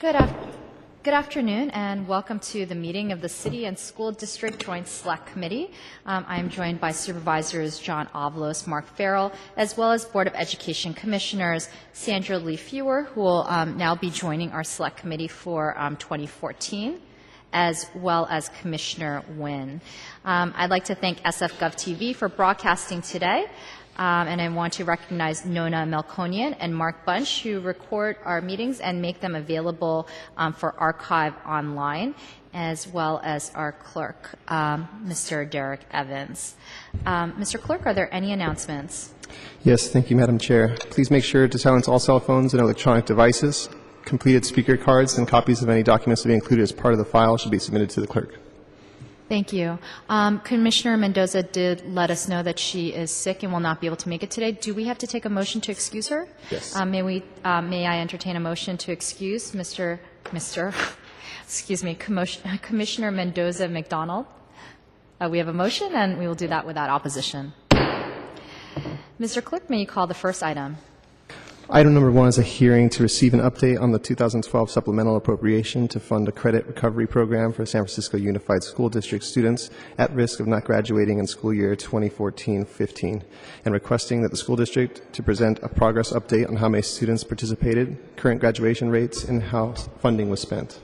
Good, af- good afternoon, and welcome to the meeting of the City and School District Joint Select Committee. Um, I am joined by Supervisors John Avalos, Mark Farrell, as well as Board of Education Commissioners Sandra Lee Fewer, who will um, now be joining our Select Committee for um, 2014 as well as Commissioner Wynns. Um, I'd like to thank SF for broadcasting today. Um, and I want to recognize Nona Melkonian and Mark Bunch, who record our meetings and make them available um, for archive online, as well as our clerk, um, Mr. Derek Evans. Um, Mr. Clerk, are there any announcements? Yes, thank you, Madam Chair. Please make sure to silence all cell phones and electronic devices. Completed speaker cards and copies of any documents to be included as part of the file should be submitted to the clerk. Thank you. Um, Commissioner Mendoza did let us know that she is sick and will not be able to make it today. Do we have to take a motion to excuse her? Yes. Um, may we? Uh, may I entertain a motion to excuse Mr. Mr. Excuse me, Commo- Commissioner Mendoza McDonnell? Uh, we have a motion, and we will do that without opposition. Mr. Clerk, may you call the first item? Item number one is a hearing to receive an update on the 2012 supplemental appropriation to fund a credit recovery program for San Francisco Unified School District students at risk of not graduating in school year 2014-15, and requesting that the school district to present a progress update on how many students participated, current graduation rates, and how funding was spent.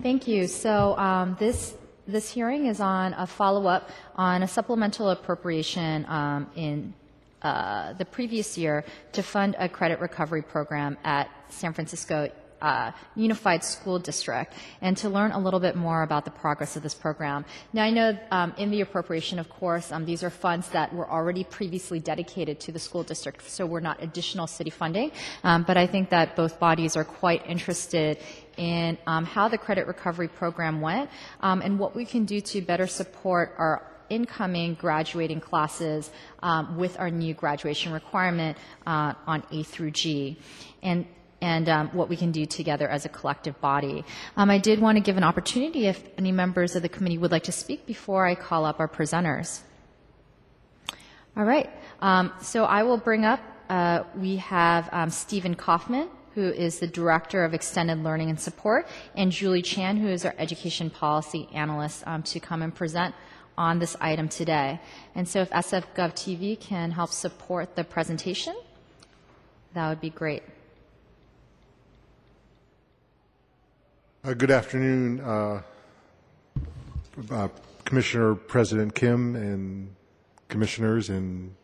Thank you. So um, this this hearing is on a follow up on a supplemental appropriation um, in uh, the previous year to fund a credit recovery program at San Francisco uh, Unified School District and to learn a little bit more about the progress of this program. Now, I know um, in the appropriation, of course, um, these are funds that were already previously dedicated to the school district, so we're not additional city funding. Um, but I think that both bodies are quite interested in um, how the credit recovery program went um, and what we can do to better support our incoming graduating classes um, with our new graduation requirement uh, on A through G. And and um, what we can do together as a collective body. Um, I did want to give an opportunity if any members of the committee would like to speak before I call up our presenters. All right. Um, so I will bring up, uh, we have um, Stephen Kaufman, who is the Director of Extended Learning and Support, and Julie Chan, who is our Education Policy Analyst, um, to come and present on this item today. And so if SF TV can help support the presentation, that would be great. Uh, Good afternoon, uh, uh, Commissioner President Kim and commissioners and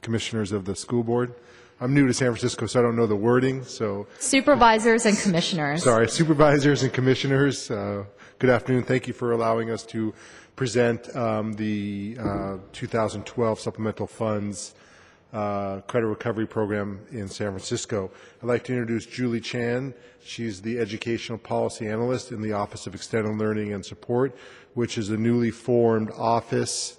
commissioners of the school board. I'm new to San Francisco, so I don't know the wording, so, Supervisors and commissioners. sorry, supervisors and commissioners, uh, good afternoon. Thank you for allowing us to present um, the uh, 2012 supplemental funds uh, credit recovery program in San Francisco. I'd like to introduce Julie Chan. She's the educational policy analyst in the Office of Extended Learning and Support, which is a newly formed office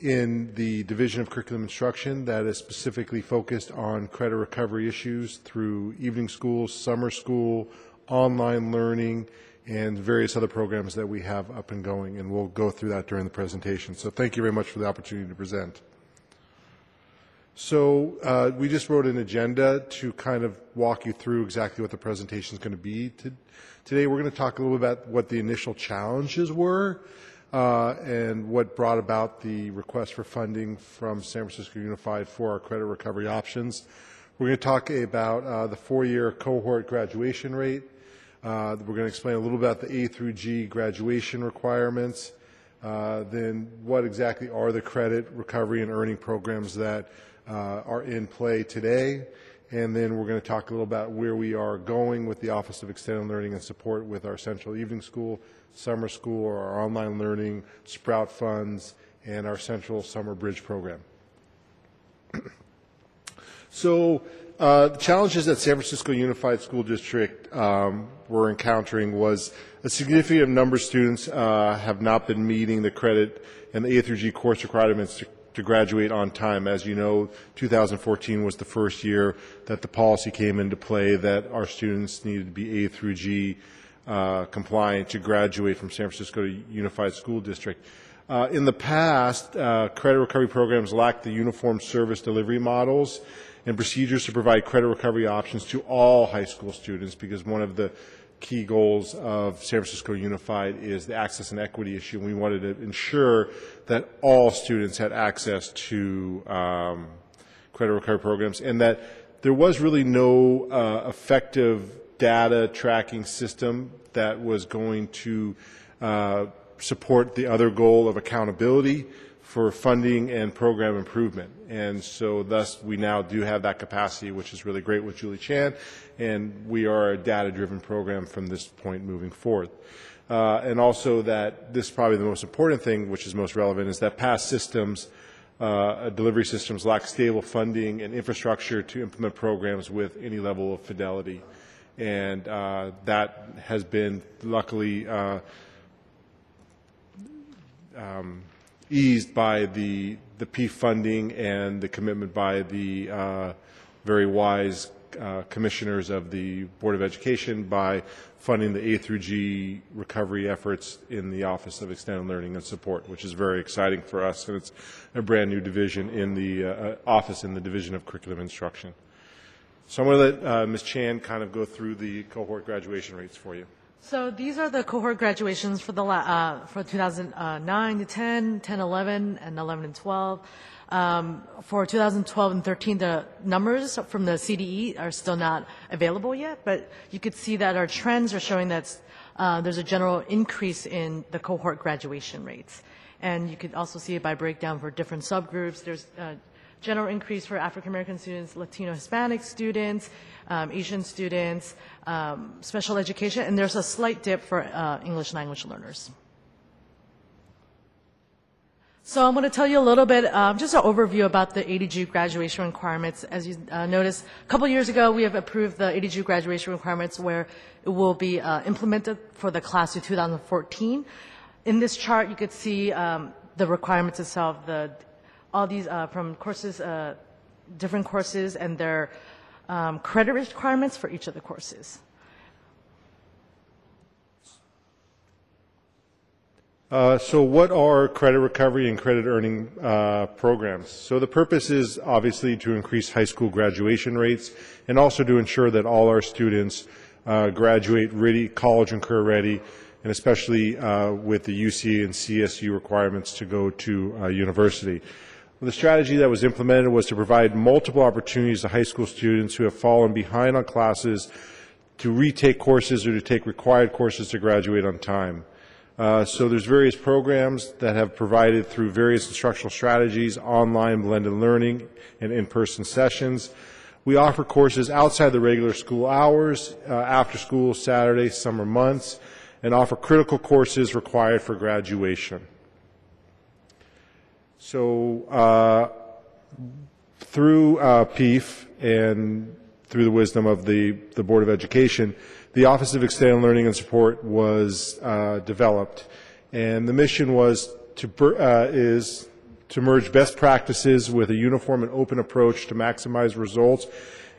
in the Division of Curriculum Instruction that is specifically focused on credit recovery issues through evening school, summer school, online learning, and various other programs that we have up and going, and we'll go through that during the presentation. So thank you very much for the opportunity to present. So uh, we just wrote an agenda to kind of walk you through exactly what the presentation is going to be. Today we're going to talk a little bit about what the initial challenges were uh, and what brought about the request for funding from San Francisco Unified for our credit recovery options. We're going to talk about uh, the four-year cohort graduation rate. Uh, we're going to explain a little about the A through G graduation requirements. Uh, then what exactly are the credit recovery and earning programs that uh, are in play today. And then we're going to talk a little about where we are going with the Office of Extended Learning and Support with our Central Evening School, Summer School, our online learning, Sprout Funds, and our Central Summer Bridge program. So uh, the challenges that San Francisco Unified School District um, were encountering was a significant number of students uh, have not been meeting the credit and the A through G course requirements to, to graduate on time. As you know, 2014 was the first year that the policy came into play that our students needed to be A through G uh, compliant to graduate from San Francisco Unified School District. Uh, in the past, uh, credit recovery programs lacked the uniform service delivery models and procedures to provide credit recovery options to all high school students because one of the key goals of San Francisco Unified is the access and equity issue. We wanted to ensure that all students had access to um, credit recovery programs and that there was really no uh, effective data tracking system that was going to uh, support the other goal of accountability for funding and program improvement. And so thus we now do have that capacity, which is really great with Julie Chan, and we are a data-driven program from this point moving forward. Uh, and also that this is probably the most important thing, which is most relevant, is that past systems, uh, delivery systems lack stable funding and infrastructure to implement programs with any level of fidelity. And uh, that has been luckily uh, um, eased by the, the PEEF funding and the commitment by the uh, very wise uh, commissioners of the Board of Education by funding the A through G recovery efforts in the Office of Extended Learning and Support, which is very exciting for us, and it's a brand new division in the uh, uh office in the Division of Curriculum Instruction. So I'm going to let uh, Ms. Chan kind of go through the cohort graduation rates for you. So these are the cohort graduations for the uh, for 2009 to 10, 10, 11, and 11 and 12. Um, for 2012 and 13, the numbers from the CDE are still not available yet, but you could see that our trends are showing that uh, there's a general increase in the cohort graduation rates. And you could also see it by breakdown for different subgroups. There's a general increase for African American students, Latino Hispanic students, um, Asian students, um, special education, and there's a slight dip for uh, English language learners. So I'm going to tell you a little bit, um, just an overview about the ADG graduation requirements. As you uh, noticed, a couple years ago, we have approved the ADG graduation requirements where it will be uh, implemented for the class of 2014. In this chart, you could see um, the requirements itself, the, all these uh, from courses, uh, different courses, and their um, credit requirements for each of the courses. Uh, so what are credit recovery and credit earning uh, programs? So the purpose is obviously to increase high school graduation rates and also to ensure that all our students uh, graduate ready, college and career ready, and especially uh, with the UC and CSU requirements to go to uh, university. The strategy that was implemented was to provide multiple opportunities to high school students who have fallen behind on classes to retake courses or to take required courses to graduate on time. Uh, so there's various programs that have provided through various instructional strategies, online blended learning, and in-person sessions. We offer courses outside the regular school hours, uh, after school, Saturday, summer months, and offer critical courses required for graduation. So uh, through uh, PEEF and through the wisdom of the, the Board of Education, the Office of Extended Learning and Support was uh, developed, and the mission was to uh, is to merge best practices with a uniform and open approach to maximize results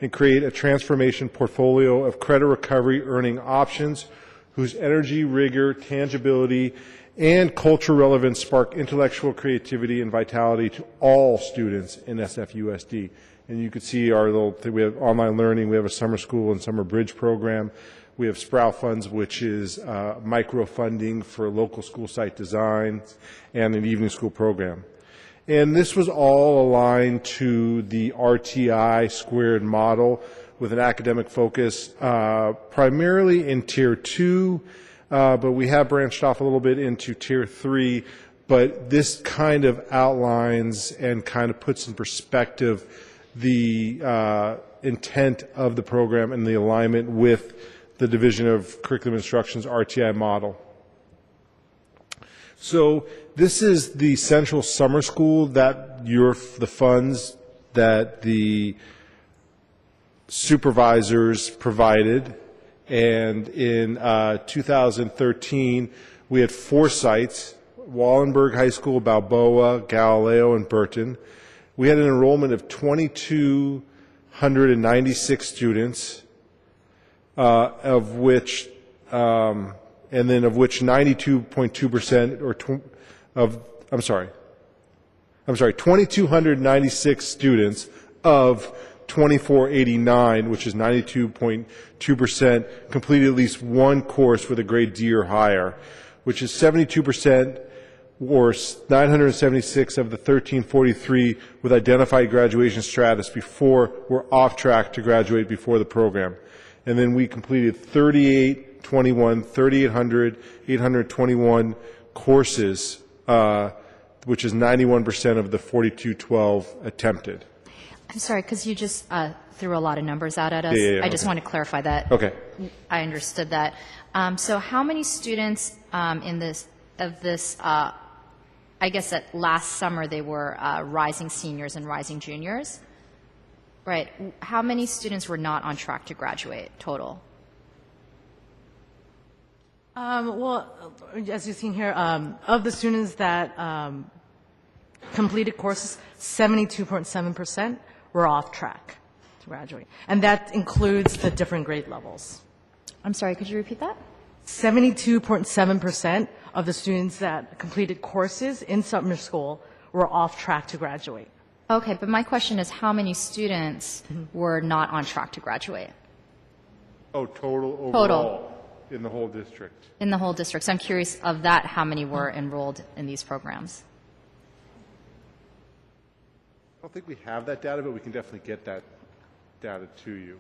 and create a transformation portfolio of credit recovery earning options whose energy, rigor, tangibility, and culture relevance spark intellectual creativity and vitality to all students in SFUSD. And you can see our little, we have online learning, we have a summer school and summer bridge program. We have Sprout Funds, which is uh, micro funding for local school site design and an evening school program. And this was all aligned to the RTI squared model with an academic focus uh, primarily in tier two, uh, but we have branched off a little bit into tier three. But this kind of outlines and kind of puts in perspective the uh, intent of the program and the alignment with the Division of Curriculum Instruction's RTI model. So this is the central summer school that your the funds that the supervisors provided, and in uh, 2013 we had four sites: Wallenberg High School, Balboa, Galileo, and Burton. We had an enrollment of 2,296 students uh, of which, um, and then of which 92.2% or tw- of I'm sorry, I'm sorry, 2,296 students of 2489, which is 92.2%, completed at least one course with a grade D or higher, which is 72% or 976 of the 1343 with identified graduation status before were off track to graduate before the program. And then we completed 3821, 3,800, 821 courses, uh, which is 91% of the 4212 attempted. I'm sorry, because you just uh, threw a lot of numbers out at us. Yeah, yeah, yeah, I just okay. want to clarify that. Okay. I understood that. Um, So how many students um, in this, of this, uh, I guess that last summer they were uh, rising seniors and rising juniors? Right. How many students were not on track to graduate total? Um, well, as you've seen here, um, of the students that um, completed courses, 72.7% were off track to graduate. And that includes the different grade levels. I'm sorry, could you repeat that? 72.7% of the students that completed courses in summer school were off track to graduate. Okay, but my question is how many students Mm-hmm. were not on track to graduate Oh, total overall? Total. In the whole district? in the whole district? So I'm curious of that, how many were enrolled in these programs? I don't think we have that data, but we can definitely get that data to you.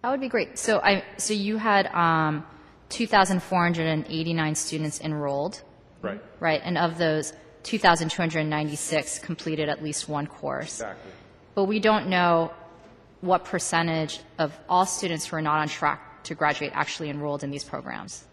That would be great. So I, so you had um, 2,489 students enrolled, Right. right? And of those, 2,296 completed at least one course. Exactly. But we don't know what percentage of all students who are not on track to graduate actually enrolled in these programs.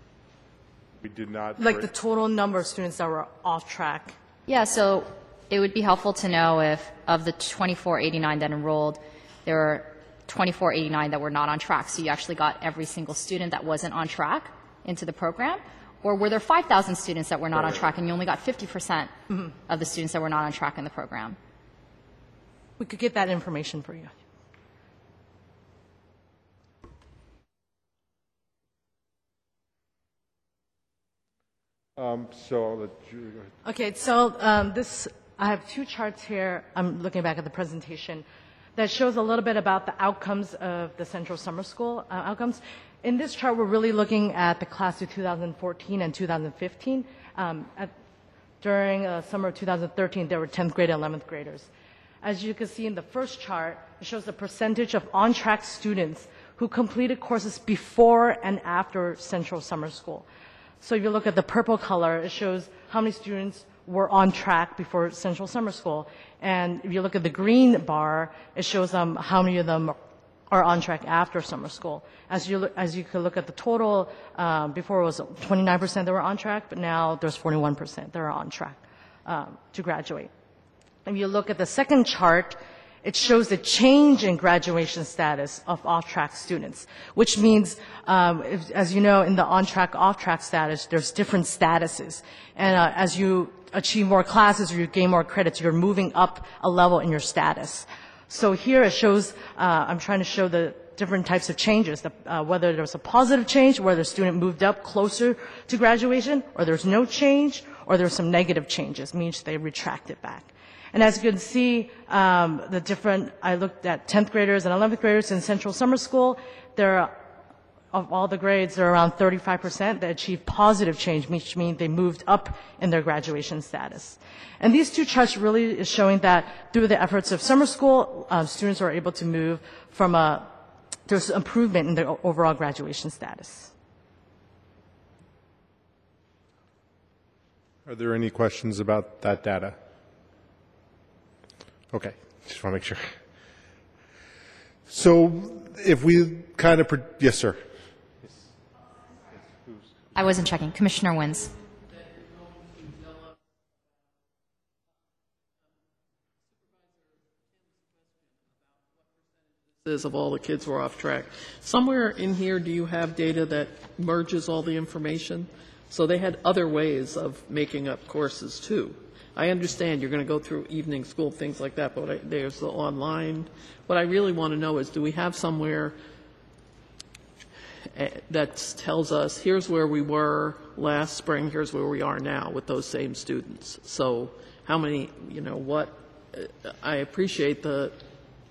We did not. Like break- the total number of students that were off track. Yeah, so it would be helpful to know if of the 2489 that enrolled, there were 2489 that were not on track. So you actually got every single student that wasn't on track into the program? Or were there 5,000 students that were not on track and you only got 50% of the students that were not on track in the program? We could get that information for you. Um, so I'll let Julie go ahead. Okay, so um, this, I have two charts here. I'm looking back at the presentation that shows a little bit about the outcomes of the Central Summer School uh, outcomes. In this chart, we're really looking at the class of 2014 and 2015. Um, at, during uh, summer of 2013, there were 10th grade and 11th graders. As you can see in the first chart, it shows the percentage of on-track students who completed courses before and after Central Summer School. So if you look at the purple color, it shows how many students were on track before Central Summer School. And if you look at the green bar, it shows them how many of them are on track after summer school. As you look, as you can look at the total, um, before it was 29% that were on track, but now there's 41% that are on track um, to graduate. If you look at the second chart, it shows the change in graduation status of off-track students, which means, um, if, as you know, in the on-track, off-track status, there's different statuses. And uh, as you achieve more classes or you gain more credits, you're moving up a level in your status. So here it shows, uh, I'm trying to show the different types of changes, the, uh, whether there was a positive change, where the student moved up closer to graduation, or there's no change, or there's some negative changes, means they retracted back. And as you can see, um, the different, I looked at 10th graders and 11th graders in Central Summer School. There are, of all the grades, are around 35% that achieved positive change, which means they moved up in their graduation status. And these two charts really is showing that through the efforts of summer school, uh, students are able to move from a, there's improvement in their overall graduation status. Are there any questions about that data? Okay, just want to make sure. So if we kind of, yes, sir. I wasn't checking. Commissioner Wynns. is of all the kids were off track. Somewhere in here, do you have data that merges all the information? So they had other ways of making up courses too. I understand you're going to go through evening school, things like that, but I- there's the online. What I really want to know is, do we have somewhere that tells us, here's where we were last spring, here's where we are now with those same students? So how many, you know, what, I appreciate the,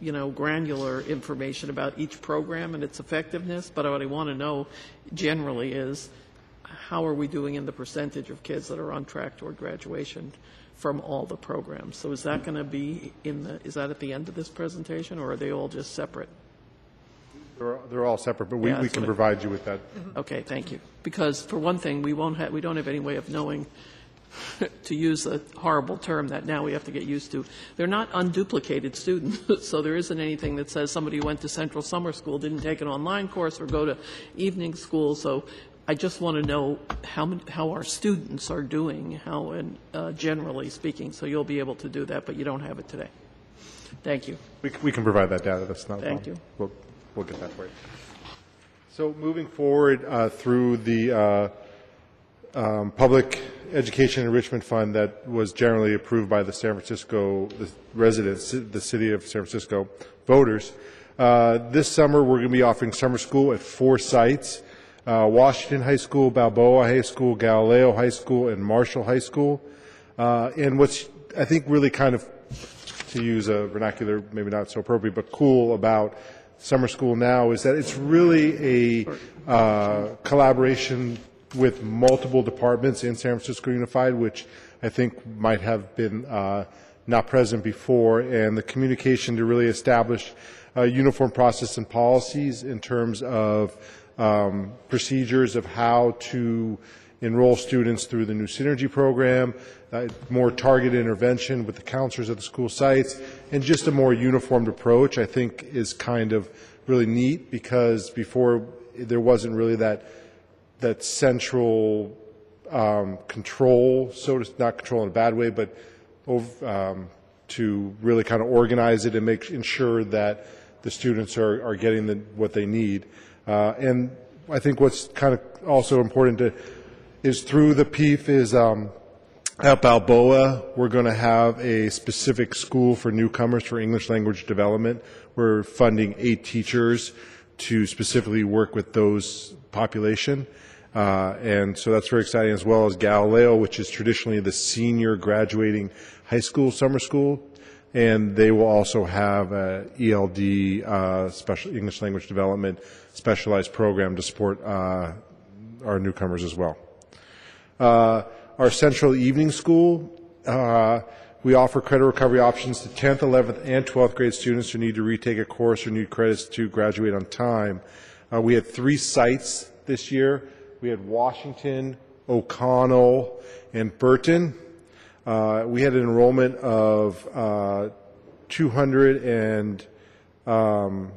you know, granular information about each program and its effectiveness, but what I want to know generally is, how are we doing in the percentage of kids that are on track toward graduation from all the programs? So is that going to be in the, is that at the end of this presentation, or are they all just separate? They're, they're all separate, but we, Yeah, we that's can what I- provide you with that. Okay, thank you. Because for one thing, we won't have, we don't have any way of knowing, to use a horrible term that now we have to get used to, they're not unduplicated students, so there isn't anything that says somebody who went to Central Summer School, didn't take an online course or go to evening school, so I just want to know how, how our students are doing, how, and uh, generally speaking, so you'll be able to do that, but you don't have it today. Thank you. We, c- we can provide that data, that's not a Thank you. We'll, we'll get that for you. So moving forward uh, through the uh, um, Public Education Enrichment Fund that was generally approved by the San Francisco the residents, the city of San Francisco voters, uh, this summer, we're going to be offering summer school at four sites, uh, Washington High School, Balboa High School, Galileo High School, and Marshall High School. Uh, And what's, I think, really kind of to use a vernacular, maybe not so appropriate, but cool about summer school now is that it's really a uh, collaboration with multiple departments in San Francisco Unified, which I think might have been uh, not present before, and the communication to really establish a uniform process and policies in terms of um, procedures of how to enroll students through the new Synergy program, uh, more targeted intervention with the counselors at the school sites, and just a more uniformed approach, I think is kind of really neat because before there wasn't really that, that central um, control, so to, not control in a bad way, but ov- um, to really kind of organize it and make, ensure that the students are, are getting the, what they need. Uh, and I think what's kind of also important to, is through the PEEF is, um, at Balboa, we're going to have a specific school for newcomers for English language development. We're funding eight teachers to specifically work with those population. Uh, and so that's very exciting, as well as Galileo, which is traditionally the senior graduating high school summer school. And they will also have a ELD, uh, special English language development specialized program to support uh, our newcomers as well. Uh, Our central evening school, uh, we offer credit recovery options to 10th, 11th, and 12th grade students who need to retake a course or need credits to graduate on time. Uh, We had three sites this year. We had Washington, O'Connell, and Burton. Uh, We had an enrollment of uh, 200 and, um,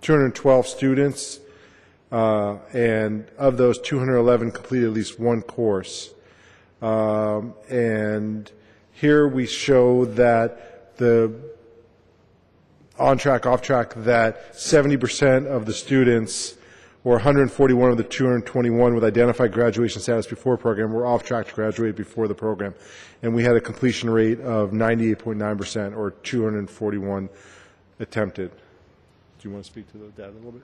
212 students. Uh, and of those, 211 completed at least one course. Um, and here we show that the on track, off track, that 70% of the students, or 141 of the 221 with identified graduation status before program, were off track to graduate before the program. And we had a completion rate of 98.9%, or 241 attempted. Do you want to speak to the data a little bit?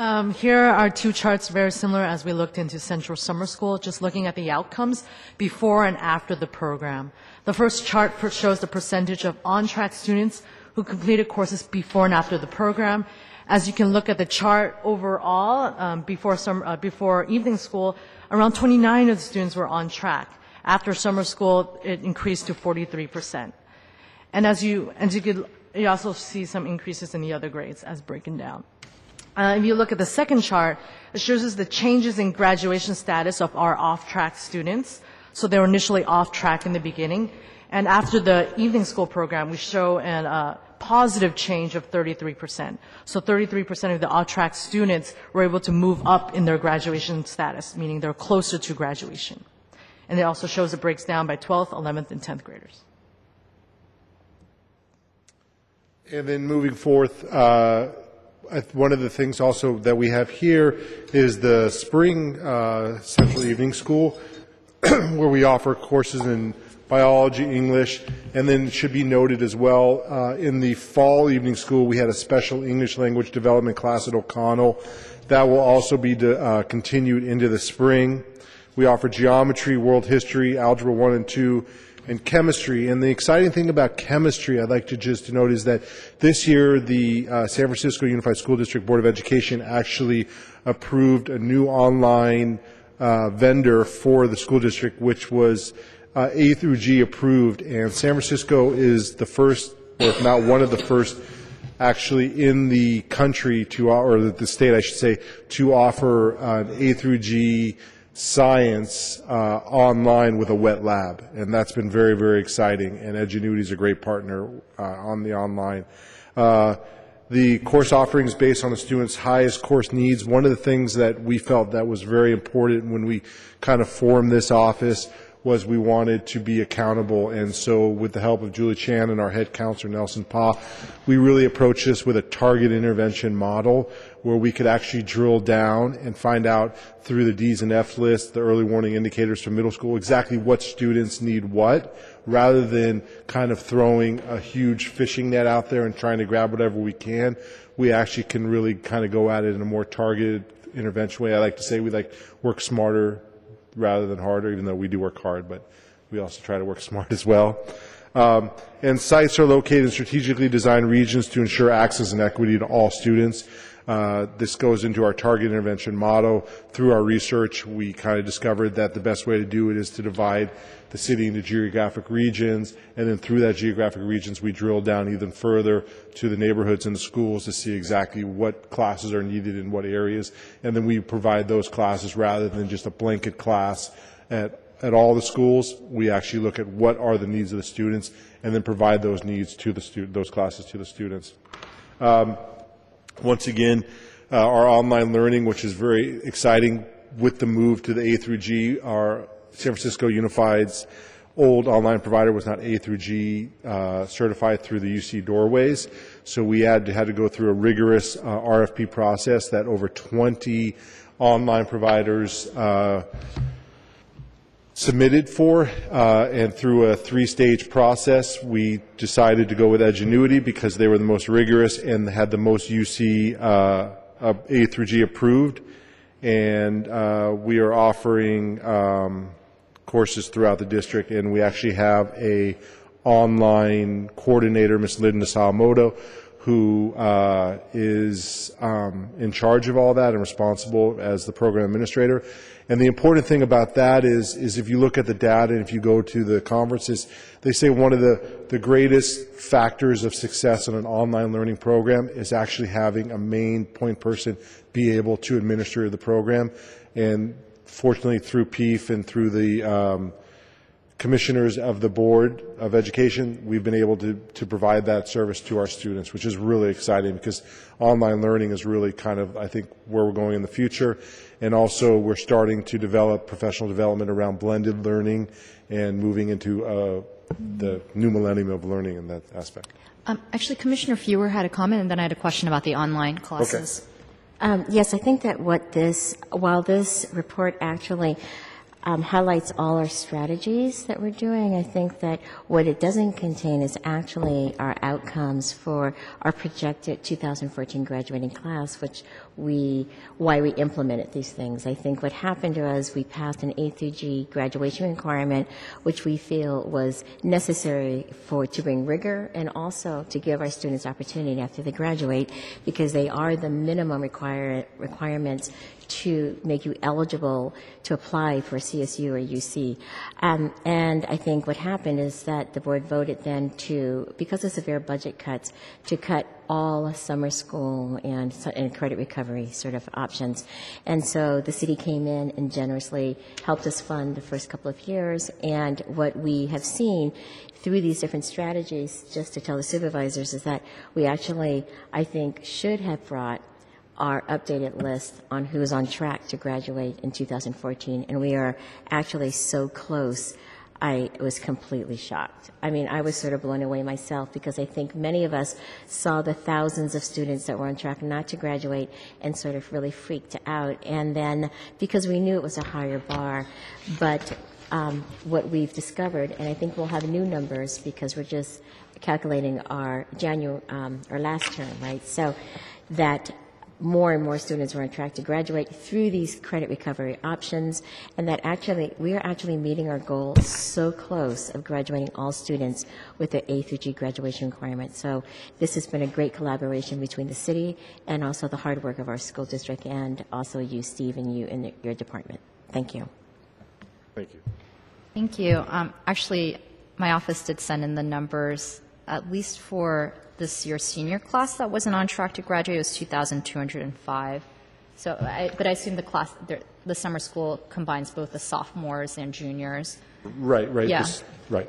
Um, here are two charts very similar as we looked into Central Summer School, just looking at the outcomes before and after the program. The first chart shows the percentage of on-track students who completed courses before and after the program. As you can look at the chart overall, um, before, summer, uh, before evening school, around 29 of the students were on track. After summer school, it increased to 43 percent. And as you, as you could, you also see some increases in the other grades as broken down. Uh, if you look at the second chart, it shows us the changes in graduation status of our off-track students. So they were initially off-track in the beginning. And after the evening school program, we show a uh, positive change of 33%. So 33% of the off-track students were able to move up in their graduation status, meaning they're closer to graduation. And it also shows it breaks down by 12th, 11th, and 10th graders. And then moving forth, uh, One of the things also that we have here is the spring uh, Central Evening School, where we offer courses in biology, English, and then it should be noted as well, uh, in the fall evening school, we had a special English language development class at O'Connell. That will also be uh, continued into the spring. We offer geometry, world history, algebra 1 and 2, and chemistry. And the exciting thing about chemistry, I'd like to just note, is that this year the uh, San Francisco Unified School District Board of Education actually approved a new online uh, vendor for the school district, which was uh, A through G approved. And San Francisco is the first, or if not one of the first, actually in the country to, or the state, I should say, to offer an A through G science uh, online with a wet lab, and that's been very, very exciting. And Edgenuity is a great partner uh, on the online. Uh, the course offerings based on the students' highest course needs. One of the things that we felt that was very important when we kind of formed this office was we wanted to be accountable. And so with the help of Julie Chan and our head counselor, Nelson Pa, we really approached this with a target intervention model where we could actually drill down and find out through the D's and F list, the early warning indicators for middle school, exactly what students need what, rather than kind of throwing a huge fishing net out there and trying to grab whatever we can. We actually can really kind of go at it in a more targeted intervention way. I like to say we like work smarter rather than harder, even though we do work hard, but we also try to work smart as well. Um, and sites are located in strategically designed regions to ensure access and equity to all students. Uh, this goes into our target intervention model. Through our research, we kind of discovered that the best way to do it is to divide the city into geographic regions, and then through that geographic regions, we drill down even further to the neighborhoods and the schools to see exactly what classes are needed in what areas, and then we provide those classes rather than just a blanket class at at all the schools. We actually look at what are the needs of the students, and then provide those needs to the stu- those classes to the students. Um, once again, uh, our online learning, which is very exciting with the move to the A through G, our San Francisco Unified's old online provider was not A through G uh, certified through the UC doorways. So we had to, had to go through a rigorous uh, RFP process that over 20 online providers uh, submitted for, uh, and through a three-stage process, we decided to go with Edgenuity because they were the most rigorous and had the most UC uh, A through G approved. And uh, we are offering um, courses throughout the district, and we actually have a online coordinator, Ms. Linda Sawamoto, who uh, is um, in charge of all that and responsible as the program administrator. And the important thing about that is, is if you look at the data and if you go to the conferences, they say one of the, the greatest factors of success in an online learning program is actually having a main point person be able to administer the program. And fortunately, through PEEF and through the um, commissioners of the Board of Education, we've been able to, to provide that service to our students, which is really exciting because online learning is really kind of, I think, where we're going in the future. And also, we're starting to develop professional development around blended learning and moving into uh, the new millennium of learning in that aspect. Um, actually, Commissioner Fewer had a comment, and then I had a question about the online classes. Um, yes, I think that what this, while this report actually um, highlights all our strategies that we're doing. I think that what it doesn't contain is actually our outcomes for our projected 2014 graduating class, which we, why we implemented these things. I think what happened to us, we passed an A through G graduation requirement, which we feel was necessary for, to bring rigor and also to give our students opportunity after they graduate because they are the minimum require, requirements to make you eligible to apply for CSU or UC. Um, and I think what happened is that the board voted then to, because of severe budget cuts, to cut all summer school and, and credit recovery sort of options. And so the city came in and generously helped us fund the first couple of years. And what we have seen through these different strategies, just to tell the supervisors, is that we actually, I think, should have brought our updated list on who is on track to graduate in 2014, and we are actually so close. I was completely shocked. I mean, I was sort of blown away myself because I think many of us saw the thousands of students that were on track not to graduate and sort of really freaked out. And then because we knew it was a higher bar, but um, what we've discovered, and I think we'll have new numbers because we're just calculating our January, um, our last term, right? So that more and more students are on track to graduate through these credit recovery options, and that actually, we are actually meeting our goal so close of graduating all students with the A through G graduation requirement. So this has been a great collaboration between the city and also the hard work of our school district and also you, Steve, and you and your department. Thank you. Thank you. Thank you. Um, Actually, my office did send in the numbers, at least for this year's senior class that wasn't on track to graduate, it was 2,205. So, I- but I assume the class, the- the summer school combines both the sophomores and juniors. Right, right. Yeah. this- Right.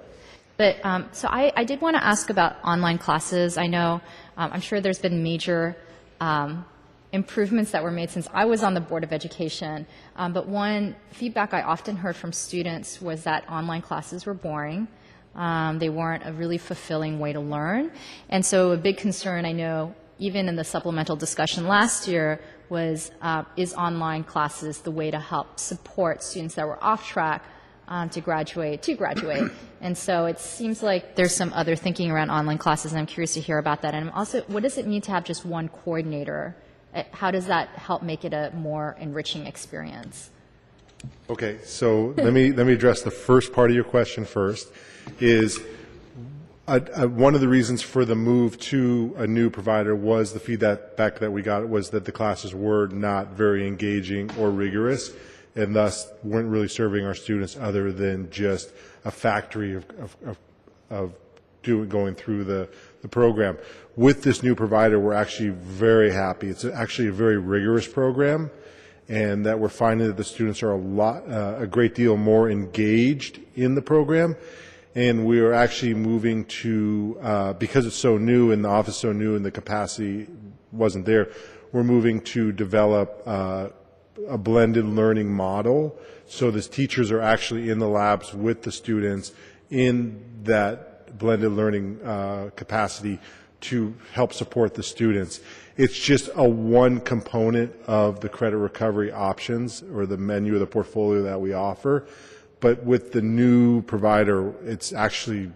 But, um, so I, I did want to ask about online classes. I know, um, I'm sure there's been major um, improvements that were made since I was on the Board of Education. Um, but one feedback I often heard from students was that online classes were boring. Um, they weren't a really fulfilling way to learn. And so a big concern I know, even in the supplemental discussion last year, was uh, is online classes the way to help support students that were off track um, to graduate to graduate. and so it seems like there's some other thinking around online classes, and I'm curious to hear about that. And I'm also, what does it mean to have just one coordinator? Uh, How does that help make it a more enriching experience? Okay, so let me, let me address the first part of your question first, is uh, uh, one of the reasons for the move to a new provider was the feedback back that we got was that the classes were not very engaging or rigorous, and thus weren't really serving our students other than just a factory of, of, of, of doing, going through the, the program. With this new provider, we're actually very happy. It's actually a very rigorous program and that we're finding that the students are a lot, uh, a great deal more engaged in the program. And we are actually moving to, uh, because it's so new and the office so new and the capacity wasn't there, we're moving to develop uh, a blended learning model. So the teachers are actually in the labs with the students in that blended learning uh, capacity to help support the students. It's just a one component of the credit recovery options or the menu of the portfolio that we offer. But with the new provider, it's actually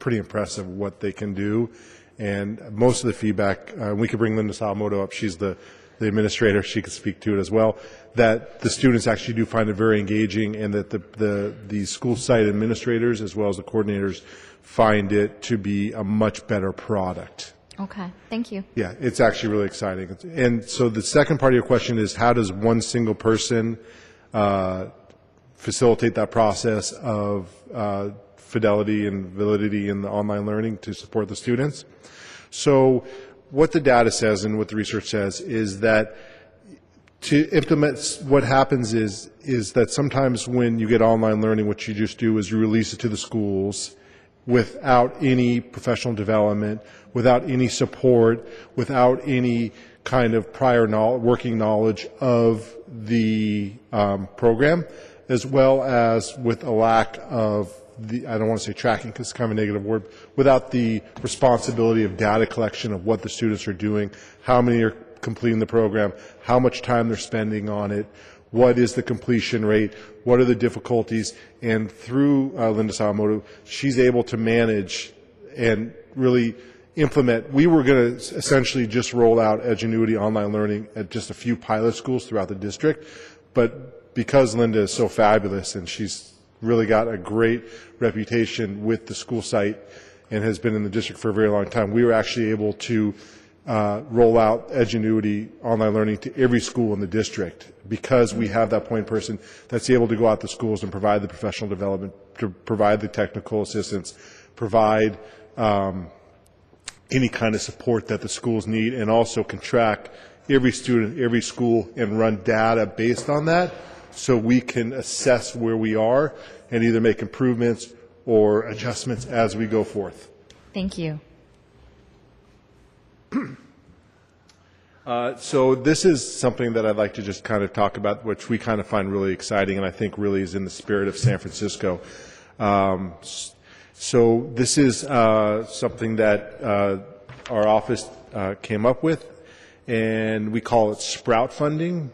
pretty impressive what they can do. And most of the feedback, uh, we could bring Linda Sawamoto up. She's the, the administrator. She could speak to it as well. That the students actually do find it very engaging and that the, the, the school site administrators as well as the coordinators find it to be a much better product. Okay, thank you. Yeah, it's actually really exciting. And so the second part of your question is how does one single person uh, facilitate that process of uh, fidelity and validity in the online learning to support the students? So what the data says and what the research says is that to implement what happens is is that sometimes when you get online learning what you just do is you release it to the schools without any professional development without any support without any kind of prior knowl- working knowledge of the um, program as well as with a lack of the, I don't want to say tracking because it's kind of a negative word, without the responsibility of data collection of what the students are doing, how many are completing the program, how much time they're spending on it, what is the completion rate, what are the difficulties, and through uh, Linda Sawamoto, she's able to manage and really implement. We were going to essentially just roll out Edgenuity online learning at just a few pilot schools throughout the district, but because Linda is so fabulous and she's really got a great reputation with the school site and has been in the district for a very long time, we were actually able to uh, roll out Edgenuity online learning to every school in the district because we have that point person that's able to go out to schools and provide the professional development, to provide the technical assistance, provide um, any kind of support that the schools need, and also can track every student, every school, and run data based on that so we can assess where we are and either make improvements or adjustments as we go forth. Thank you. Uh, so this is something that I'd like to just kind of talk about, which we kind of find really exciting, and I think really is in the spirit of San Francisco. Um, so this is uh, something that uh, our office uh, came up with, and we call it Sprout funding.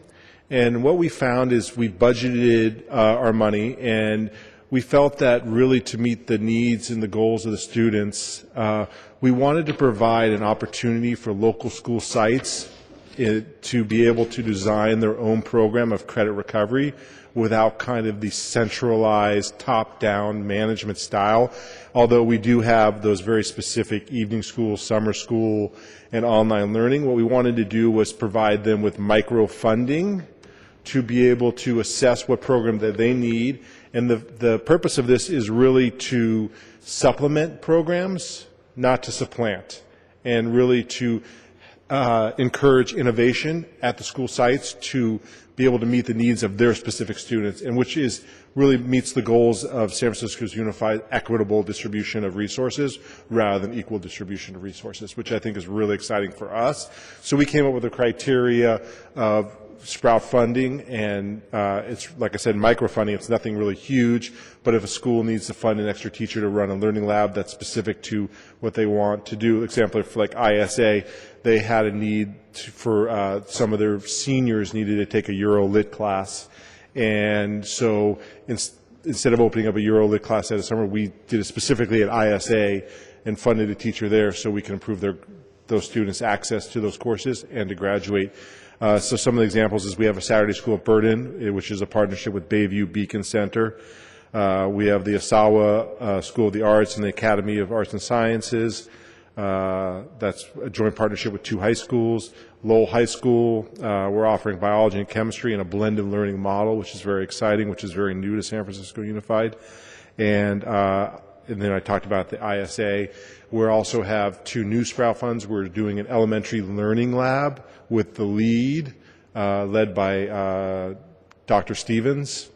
And what we found is we budgeted uh, our money, and we felt that really to meet the needs and the goals of the students, uh, we wanted to provide an opportunity for local school sites it, to be able to design their own program of credit recovery without kind of the centralized top-down management style. Although we do have those very specific evening school, summer school, and online learning, what we wanted to do was provide them with micro funding to be able to assess what program that they need. And the, the purpose of this is really to supplement programs, not to supplant, and really to uh, encourage innovation at the school sites to be able to meet the needs of their specific students, and which is really meets the goals of San Francisco's unified equitable distribution of resources rather than equal distribution of resources, which I think is really exciting for us. So we came up with a criteria of Sprout funding, and uh, it's like I said, microfunding. It's nothing really huge, but if a school needs to fund an extra teacher to run a learning lab that's specific to what they want to do, example for like ISA, they had a need to, for uh, some of their seniors needed to take a Euro Lit class, and so in, instead of opening up a Euro Lit class at a summer, we did it specifically at ISA and funded a teacher there so we can improve their those students' access to those courses and to graduate. Uh, so some of the examples is we have a Saturday school at Burton, eh, which is a partnership with Bayview Beacon Center. Uh, we have the Asawa uh, School of the Arts and the Academy of Arts and Sciences. Uh, that's a joint partnership with two high schools. Lowell High School, uh, we're offering biology and chemistry in a blended learning model, which is very exciting, which is very new to San Francisco Unified. And uh, and then I talked about the ISA. We also have two new Sprout funds. We're doing an elementary learning lab with the lead, uh, led by uh, Dr. Stevens,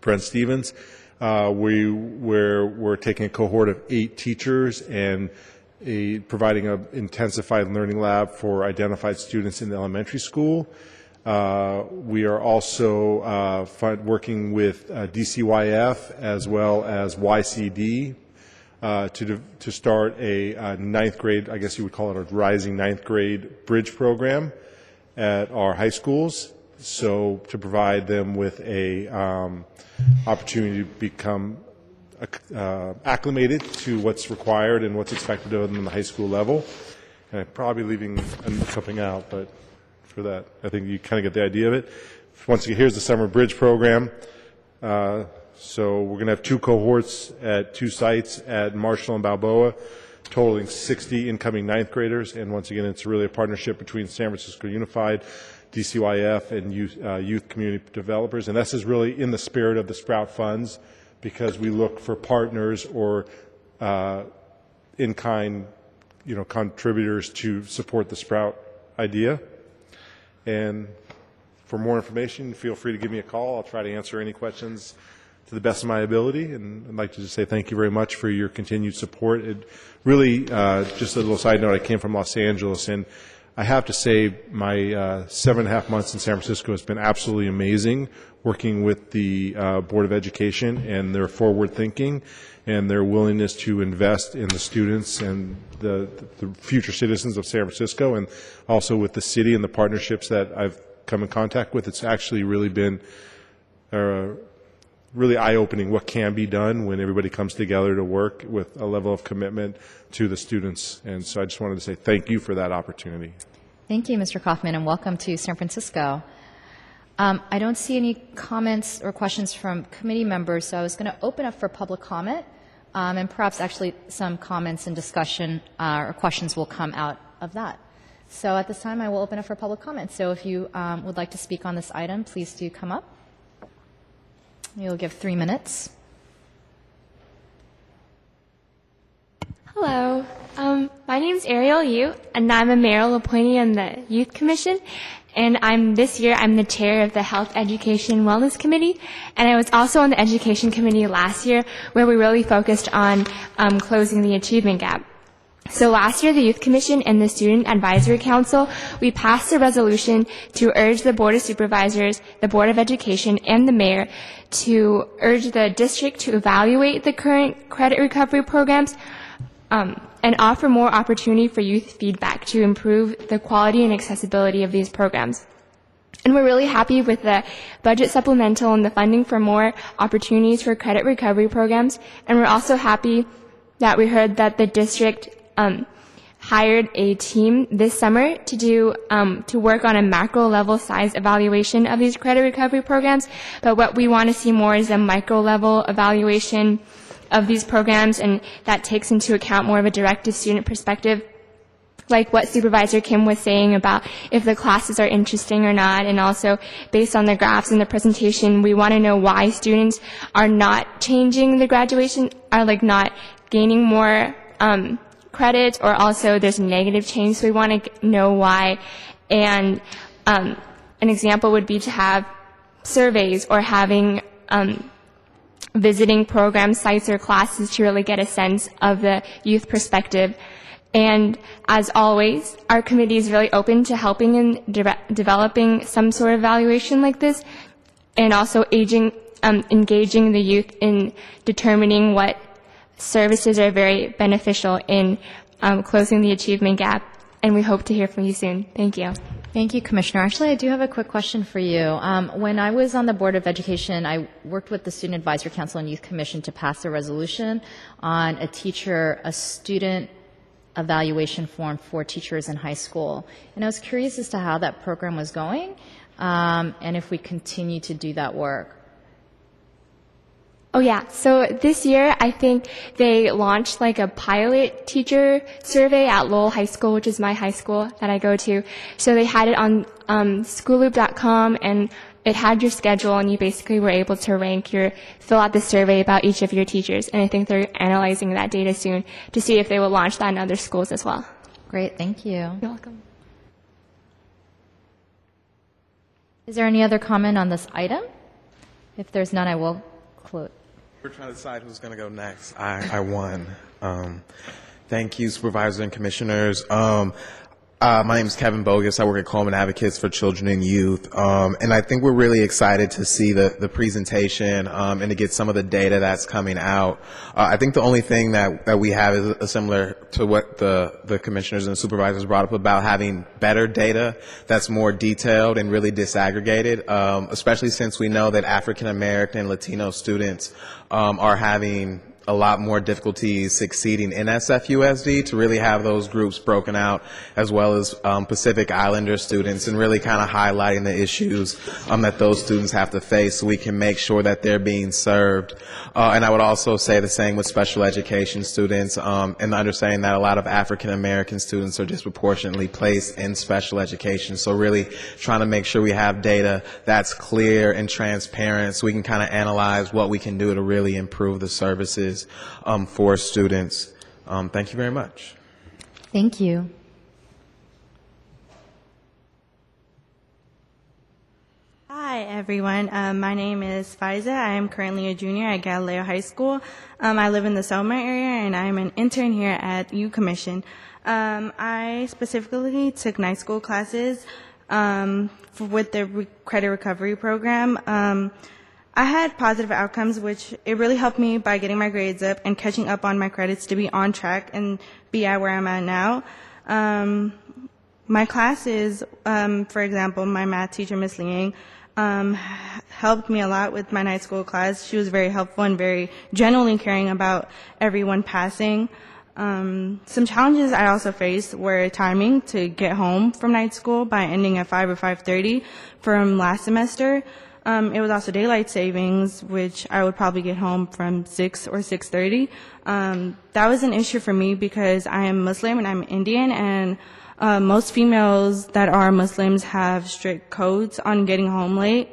Brent Stevens. Uh, we, we're, we're taking a cohort of eight teachers and a, providing an intensified learning lab for identified students in the elementary school. Uh, we are also uh, working with uh, DCYF as well as YCD uh, to, to start a, a ninth grade, I guess you would call it a rising ninth grade bridge program at our high schools. So to provide them with a um, opportunity to become uh, acclimated to what's required and what's expected of them in the high school level. And I'm probably leaving something out, but for that. I think you kind of get the idea of it. Once again, here's the summer bridge program. Uh, so we're going to have two cohorts at two sites at Marshall and Balboa, totaling 60 incoming ninth graders. And once again, it's really a partnership between San Francisco Unified, DCYF, and youth, uh, youth community developers. And this is really in the spirit of the Sprout funds because we look for partners or uh, in-kind, you know, contributors to support the Sprout idea. And for more information, feel free to give me a call. I'll try to answer any questions to the best of my ability. And I'd like to just say thank you very much for your continued support. It really, uh, just a little side note, I came from Los Angeles, and I have to say my uh, seven and a half months in San Francisco has been absolutely amazing working with the uh, Board of Education and their forward thinking and their willingness to invest in the students and the, the future citizens of San Francisco and also with the city and the partnerships that I've come in contact with. It's actually really been uh, really eye-opening what can be done when everybody comes together to work with a level of commitment to the students. And so I just wanted to say thank you for that opportunity. Thank you, Mr. Kaufman, and welcome to San Francisco. Um, I don't see any comments or questions from committee members, so I was going to open up for public comment um, and perhaps actually some comments and discussion uh, or questions will come out of that. So at this time, I will open up for public comment. So if you um, would like to speak on this item, please do come up. You'll give three minutes. Hello, um, my name is Ariel Yu, and I'm a mayoral appointee on the Youth Commission. And I'm this year I'm the chair of the Health Education Wellness Committee, and I was also on the Education Committee last year, where we really focused on um, closing the achievement gap. So last year, the Youth Commission and the Student Advisory Council, we passed a resolution to urge the Board of Supervisors, the Board of Education, and the Mayor to urge the district to evaluate the current credit recovery programs and offer more opportunity for youth feedback to improve the quality and accessibility of these programs. And we're really happy with the budget supplemental and the funding for more opportunities for credit recovery programs. And we're also happy that we heard that the district um, hired a team this summer to do um, to work on a macro level size evaluation of these credit recovery programs. But what we want to see more is a micro level evaluation of these programs, and that takes into account more of a direct student perspective like what Supervisor Kim was saying about if the classes are interesting or not, and also based on the graphs in the presentation, we want to know why students are not changing the graduation, are like not gaining more um, credit, or also there's negative change, so we want to know why. And um, an example would be to have surveys or having um, visiting program sites or classes to really get a sense of the youth perspective. And as always, our committee is really open to helping in de- developing some sort of evaluation like this, and also aging, um, engaging the youth in determining what services are very beneficial in um, closing the achievement gap. And we hope to hear from you soon. Thank you. Thank you, Commissioner. Actually, I do have a quick question for you. Um, when I was on the Board of Education, I worked with the Student Advisory Council and Youth Commission to pass a resolution on a teacher, a student evaluation form for teachers in high school. And I was curious as to how that program was going um, and if we continue to do that work. Oh yeah. So this year, I think they launched like a pilot teacher survey at Lowell High School, which is my high school that I go to. So they had it on um, schoolloop.com and it had your schedule and you basically were able to rank your, fill out the survey about each of your teachers. And I think they're analyzing that data soon to see if they will launch that in other schools as well. Great, thank you. You're welcome. Is there any other comment on this item? If there's none, I will close. We're trying to decide who's going to go next. I, I won. Um, thank you, supervisors and commissioners. Um, uh, my name is Kevin Boggess. I work at Coleman Advocates for Children and Youth. Um, and I think we're really excited to see the, the presentation um, and to get some of the data that's coming out. Uh, I think the only thing that, that we have is similar to what the, the commissioners and supervisors brought up about having better data that's more detailed and really disaggregated, um, especially since we know that African American and Latino students um, are having a lot more difficulties succeeding in SFUSD to really have those groups broken out as well as um, Pacific Islander students and really kind of highlighting the issues um, that those students have to face so we can make sure that they're being served. Uh, and I would also say the same with special education students um, and understanding that a lot of African American students are disproportionately placed in special education. So really trying to make sure we have data that's clear and transparent so we can kind of analyze what we can do to really improve the services um, for students. Um, thank you very much. Thank you. Hi, everyone. Um, my name is Faiza. I am currently a junior at Galileo High School. Um, I live in the Selma area, and I am an intern here at Youth Commission. Um, I specifically took night school classes um, for, with the re- credit recovery program. I had positive outcomes, which it really helped me by getting my grades up and catching up on my credits to be on track and be at where I'm at now. Um, my classes, um, for example, my math teacher, Miss Liang, um, helped me a lot with my night school class. She was very helpful and very genuinely caring about everyone passing. Um, some challenges I also faced were timing to get home from night school by ending at 5 or 5.30 from last semester. Um, it was also daylight savings, which I would probably get home from 6 or 6.30. Um, that was an issue for me because I am Muslim and I'm Indian and uh, most females that are Muslims have strict codes on getting home late.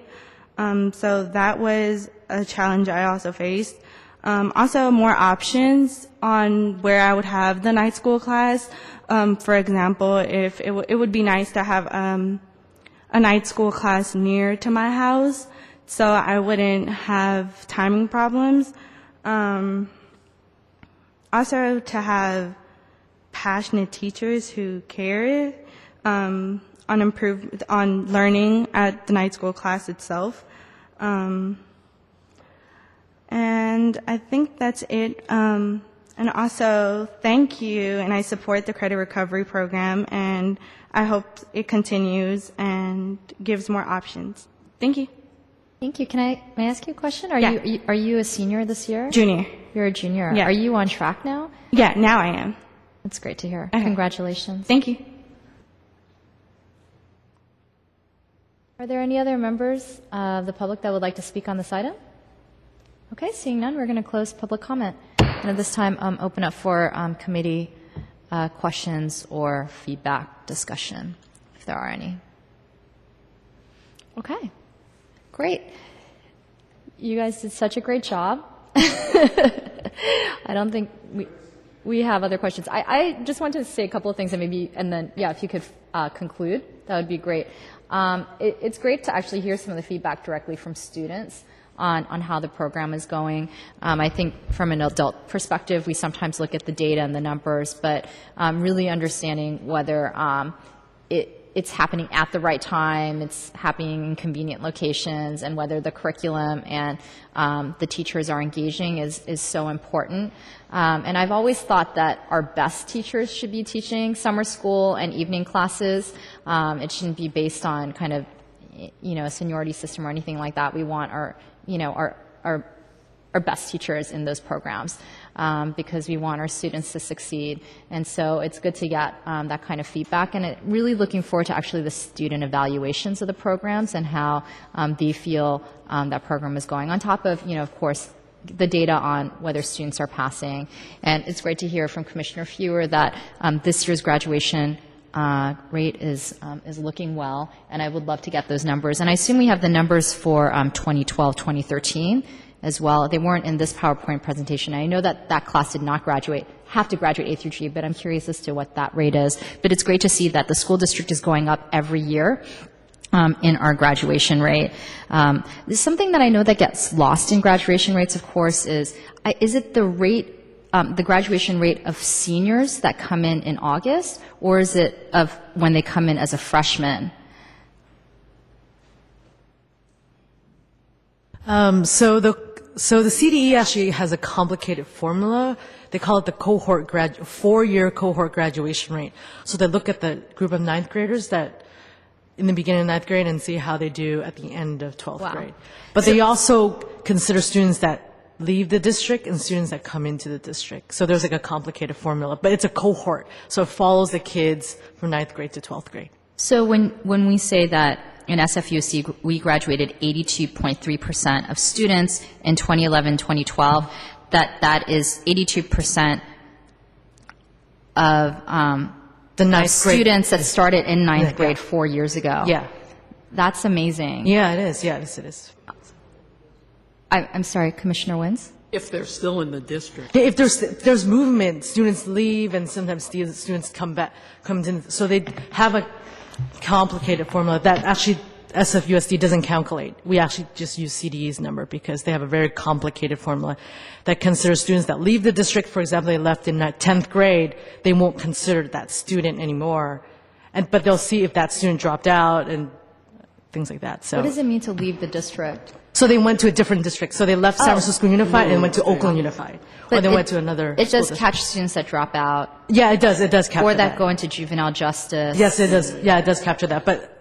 Um, so that was a challenge I also faced. Um, also, more options on where I would have the night school class. Um, for example, if it, w- it would be nice to have um, a night school class near to my house, so I wouldn't have timing problems. Um, also, to have passionate teachers who care um, on improve on learning at the night school class itself. Um, and I think that's it. Um, and also, thank you, and I support the credit recovery program, and I hope it continues and gives more options. Thank you. Thank you. Can I, may I ask you a question? Are Yeah. you, are you a senior this year? Junior. You're a junior. Yeah. Are you on track now? Yeah, now I am. That's great to hear. Okay. Congratulations. Thank you. Are there any other members of the public that would like to speak on this item? Okay, seeing none, we're going to close public comment. And at this time, um, open up for um, committee uh, questions or feedback discussion, if there are any. Okay, great. You guys did such a great job. I don't think we, we have other questions. I, I just want to say a couple of things and maybe, and then, yeah, if you could uh, conclude, that would be great. Um, it, it's great to actually hear some of the feedback directly from students on, on how the program is going. Um, I think from an adult perspective, we sometimes look at the data and the numbers, but um, really understanding whether um, it, it's happening at the right time, it's happening in convenient locations, and whether the curriculum and um, the teachers are engaging is, is so important. Um, and I've always thought that our best teachers should be teaching summer school and evening classes. Um, it shouldn't be based on kind of, you know, a seniority system or anything like that. We want our, you know, our, our our best teachers in those programs um, because we want our students to succeed. And so it's good to get um, that kind of feedback. And it, really looking forward to actually the student evaluations of the programs and how um, they feel um, that program is going. On top of, you know, of course, the data on whether students are passing. And it's great to hear from Commissioner Fewer that um, this year's graduation uh, rate is um, is looking well, and I would love to get those numbers. And I assume we have the numbers for um, 2012, 2013 as well. They weren't in this PowerPoint presentation. I know that that class did not graduate, have to graduate A through G, but I'm curious as to what that rate is. But it's great to see that the school district is going up every year. Um, in our graduation rate. Um, something that I know that gets lost in graduation rates, of course, is is it the rate, um, the graduation rate of seniors that come in in August, or is it of when they come in as a freshman? Um, so the so the CDE actually has a complicated formula. They call it the cohort grad four-year cohort graduation rate. So they look at the group of ninth graders that in the beginning of ninth grade and see how they do at the end of 12th Wow. grade. But they also consider students that leave the district and students that come into the district. So there's like a complicated formula, but it's a cohort. So it follows the kids from ninth grade to 12th grade. So when, when we say that in SFUC we graduated 82.3% of students in 2011, 2012, that that is 82% of um, The of ninth grade. students that started in ninth Yeah, grade yeah. four years ago. Yeah. That's amazing. Yeah, it is. Yeah, it is. It is. I, I'm sorry, Commissioner Wynns? If they're still in the district. If there's if there's movement, students leave, and sometimes stu- students come back, comes in. So they have a complicated formula that actually SFUSD doesn't calculate. We actually just use CDE's number because they have a very complicated formula that considers students that leave the district. For example, they left in uh, 10th grade, they won't consider that student anymore, and but they'll see if that student dropped out and things like that. So What does it mean to leave the district? so they went to a different district. So they left San Oh. Francisco Unified and went to Oakland Unified, or they went to another. It school does district. catch students that drop out Yeah, it does. It does capture that. or that go into juvenile justice. Yes, it does. Yeah, it does capture that. But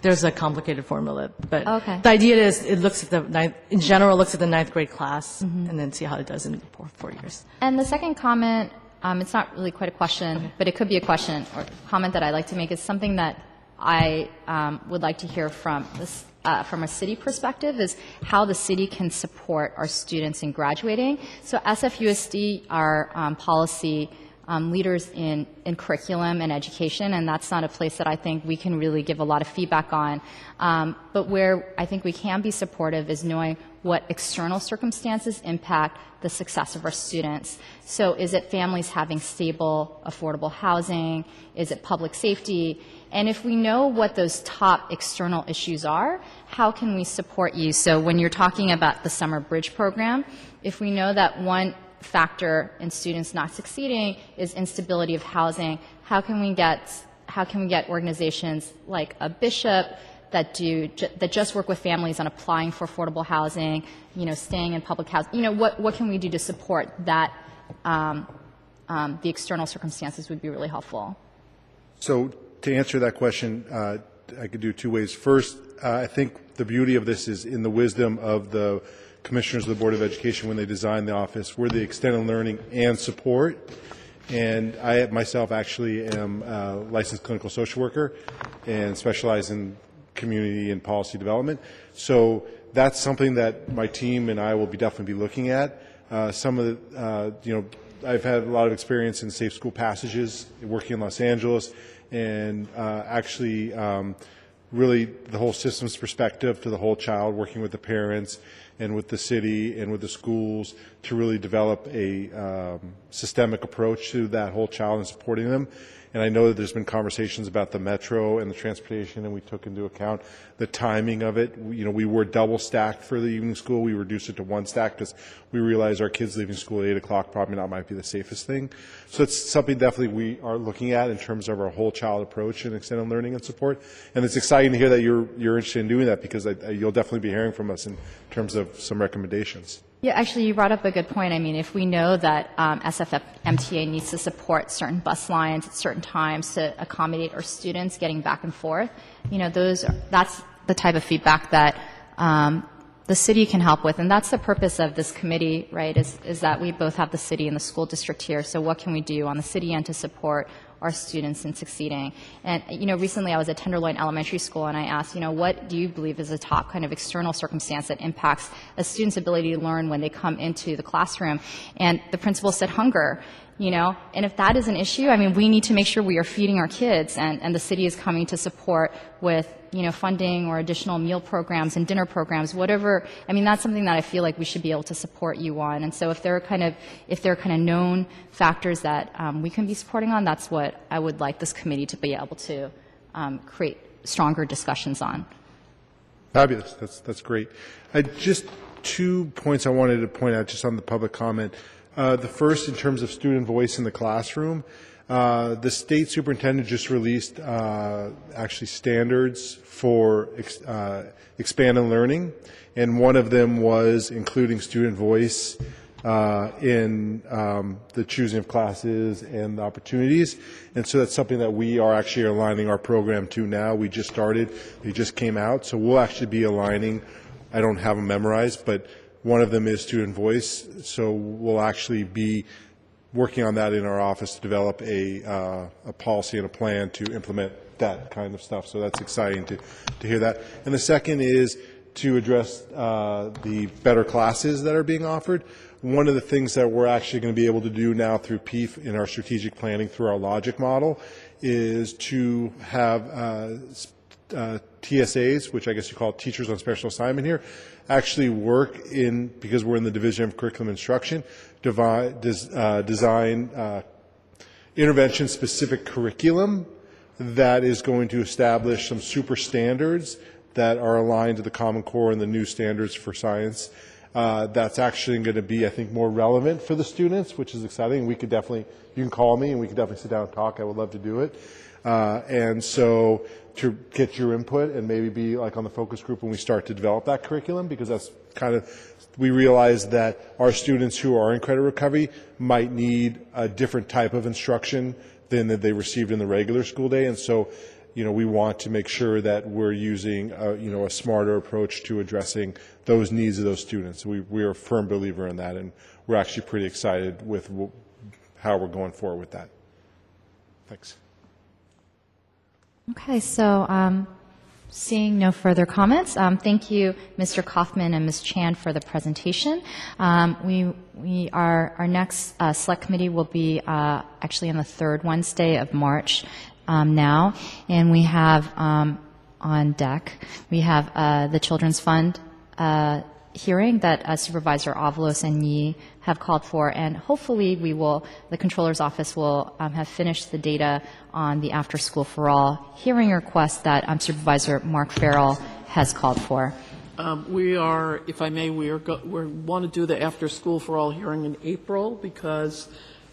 there's a complicated formula. But Okay. the idea is it looks at the ninth, in general, looks at the ninth grade class Mm-hmm. and then see how it does in four, four years. And the second comment, um, it's not really quite a question, but it could be a question or comment that I'd like to make is something that I um, would like to hear from this, uh, from a city perspective is how the city can support our students in graduating. So SFUSD, our um, policy um, leaders in, in curriculum and education, and that's not a place that I think we can really give a lot of feedback on. Um, but where I think we can be supportive is knowing what external circumstances impact the success of our students. So is it families having stable, affordable housing? Is it public safety? And if we know what those top external issues are, how can we support you? So when you're talking about the Summer Bridge program, if we know that one factor in students not succeeding is instability of housing, how can we get how can we get organizations like a bishop that do that just work with families on applying for affordable housing, you know, staying in public housing. You know, what what can we do to support that? Um, um, the external circumstances would be really helpful. So to answer that question, uh, I could do two ways. First, uh, I think the beauty of this is in the wisdom of the commissioners of the Board of Education when they designed the office, were the extended learning and support. And I myself actually am a licensed clinical social worker and specialize in community and policy development. So that's something that my team and I will be definitely be looking at. Uh, some of the, uh, you know, I've had a lot of experience in safe school passages, working in Los Angeles, and uh, actually um, really the whole systems perspective to the whole child, working with the parents and with the city and with the schools to really develop a um, systemic approach to that whole child and supporting them. And I know that there's been conversations about the metro and the transportation, and we took into account the timing of it. We- You know, we were double stacked for the evening school. We reduced it to one stack because we realized our kids leaving school at eight o'clock probably not might be the safest thing. So it's something definitely we are looking at in terms of our whole child approach and extended learning and support. And it's exciting to hear that you're you're interested in doing that because I, I- you'll definitely be hearing from us in terms of some recommendations. Yeah, actually, you brought up a good point. I mean, if we know that um, SFF MTA needs to support certain bus lines at certain times to accommodate our students getting back and forth, you know, those are, that's the type of feedback that um, the city can help with, and that's the purpose of this committee, right? Is is that we both have the city and the school district here. So, what can we do on the city end to support our students in succeeding. And, you know, recently I was at Tenderloin Elementary School and I asked, you know, what do you believe is the top kind of external circumstance that impacts a student's ability to learn when they come into the classroom? And the principal said hunger. You know, and if that is an issue, I mean, we need to make sure we are feeding our kids, and, and the city is coming to support with, you know, funding or additional meal programs and dinner programs, whatever. I mean, that's something that I feel like we should be able to support you on. And so, if there are kind of, if there are kind of known factors that um, we can be supporting on, that's what I would like this committee to be able to um, create stronger discussions on. Fabulous. That's, that's great. I, just two points I wanted to point out just on the public comment. Uh, the first, in terms of student voice in the classroom, uh, the state superintendent just released uh, actually standards for ex- uh, expanded learning, and one of them was including student voice uh, in um, the choosing of classes and the opportunities. And so that's something that we are actually aligning our program to now. We just started, they just came out, so we'll actually be aligning. I don't have them memorized, but one of them is student voice. So we'll actually be working on that in our office to develop a, uh, a policy and a plan to implement that kind of stuff. So that's exciting to, to hear that. And the second is to address uh, the better classes that are being offered. One of the things that we're actually going to be able to do now through PEEF in our strategic planning through our logic model is to have uh, uh, TSAs, which I guess you call teachers on special assignment here, actually work in, because we're in the Division of Curriculum Instruction, devi- des- uh, design uh, intervention-specific curriculum that is going to establish some super standards that are aligned to the Common Core and the new standards for science. Uh, that's actually going to be, I think, more relevant for the students, which is exciting. We could definitely, you can call me and we could definitely sit down and talk. I would love to do it. Uh, and so to get your input and maybe be like on the focus group when we start to develop that curriculum, because that's kind of, we realize that our students who are in credit recovery might need a different type of instruction than that they received in the regular school day. And so, you know, we want to make sure that we're using, a, you know, a smarter approach to addressing those needs of those students. We, we are a firm believer in that, and we're actually pretty excited with how we're going forward with that. Thanks. Okay, so um, seeing no further comments, um, thank you, Mr. Kaufman and Ms. Chan, for the presentation. Um, we, we are, our next uh, select committee will be uh, actually on the third Wednesday of March um, now, and we have um, on deck, we have uh, the Children's Fund uh, hearing that uh, Supervisor Avalos and Yee have called for, and hopefully we will, the Controller's Office will um, have finished the data on the After School for All hearing request that um, Supervisor Mark Farrell has called for. Um, We are, if I may, we are, go- we want to do the After School for All hearing in April because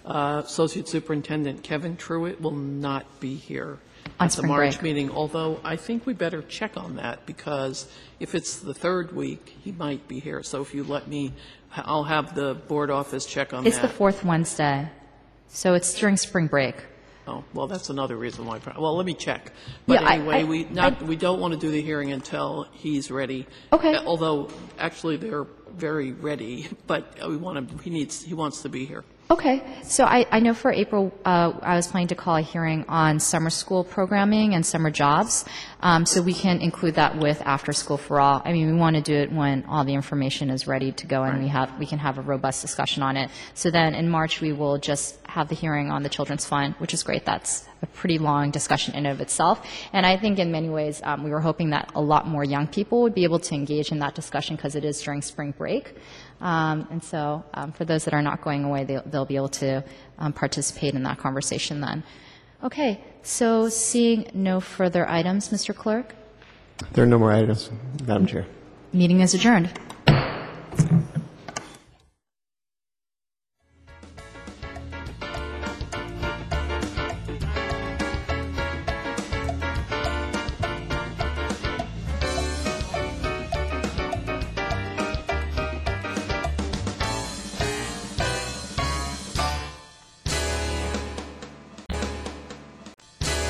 uh, Associate Superintendent Kevin Truitt will not be here On at the spring March break. meeting, although I think we better check on that because if it's the third week, he might be here. So if you let me, I'll have the board office check on that. It's the fourth Wednesday, so it's during spring break. Oh, well, that's another reason why, well, let me check. But Yeah, I- anyway, I- we not, I- we don't want to do the hearing until he's ready. Okay. Although, actually, they're very ready, but we want to, he needs, he wants to be here. Okay, so I, I know for April, uh, I was planning to call a hearing on summer school programming and summer jobs, um, so we can include that with After School for All. I mean, we want to do it when all the information is ready to go and we have, we can have a robust discussion on it. So then in March, we will just have the hearing on the Children's Fund, which is great. That's a pretty long discussion in and of itself. And I think in many ways, um, we were hoping that a lot more young people would be able to engage in that discussion because it is during spring break. Um, and so um, for those that are not going away, they'll, they'll be able to um, participate in that conversation then. Okay, so seeing no further items, Mr. Clerk, There are no more items, Madam Chair. meeting is adjourned.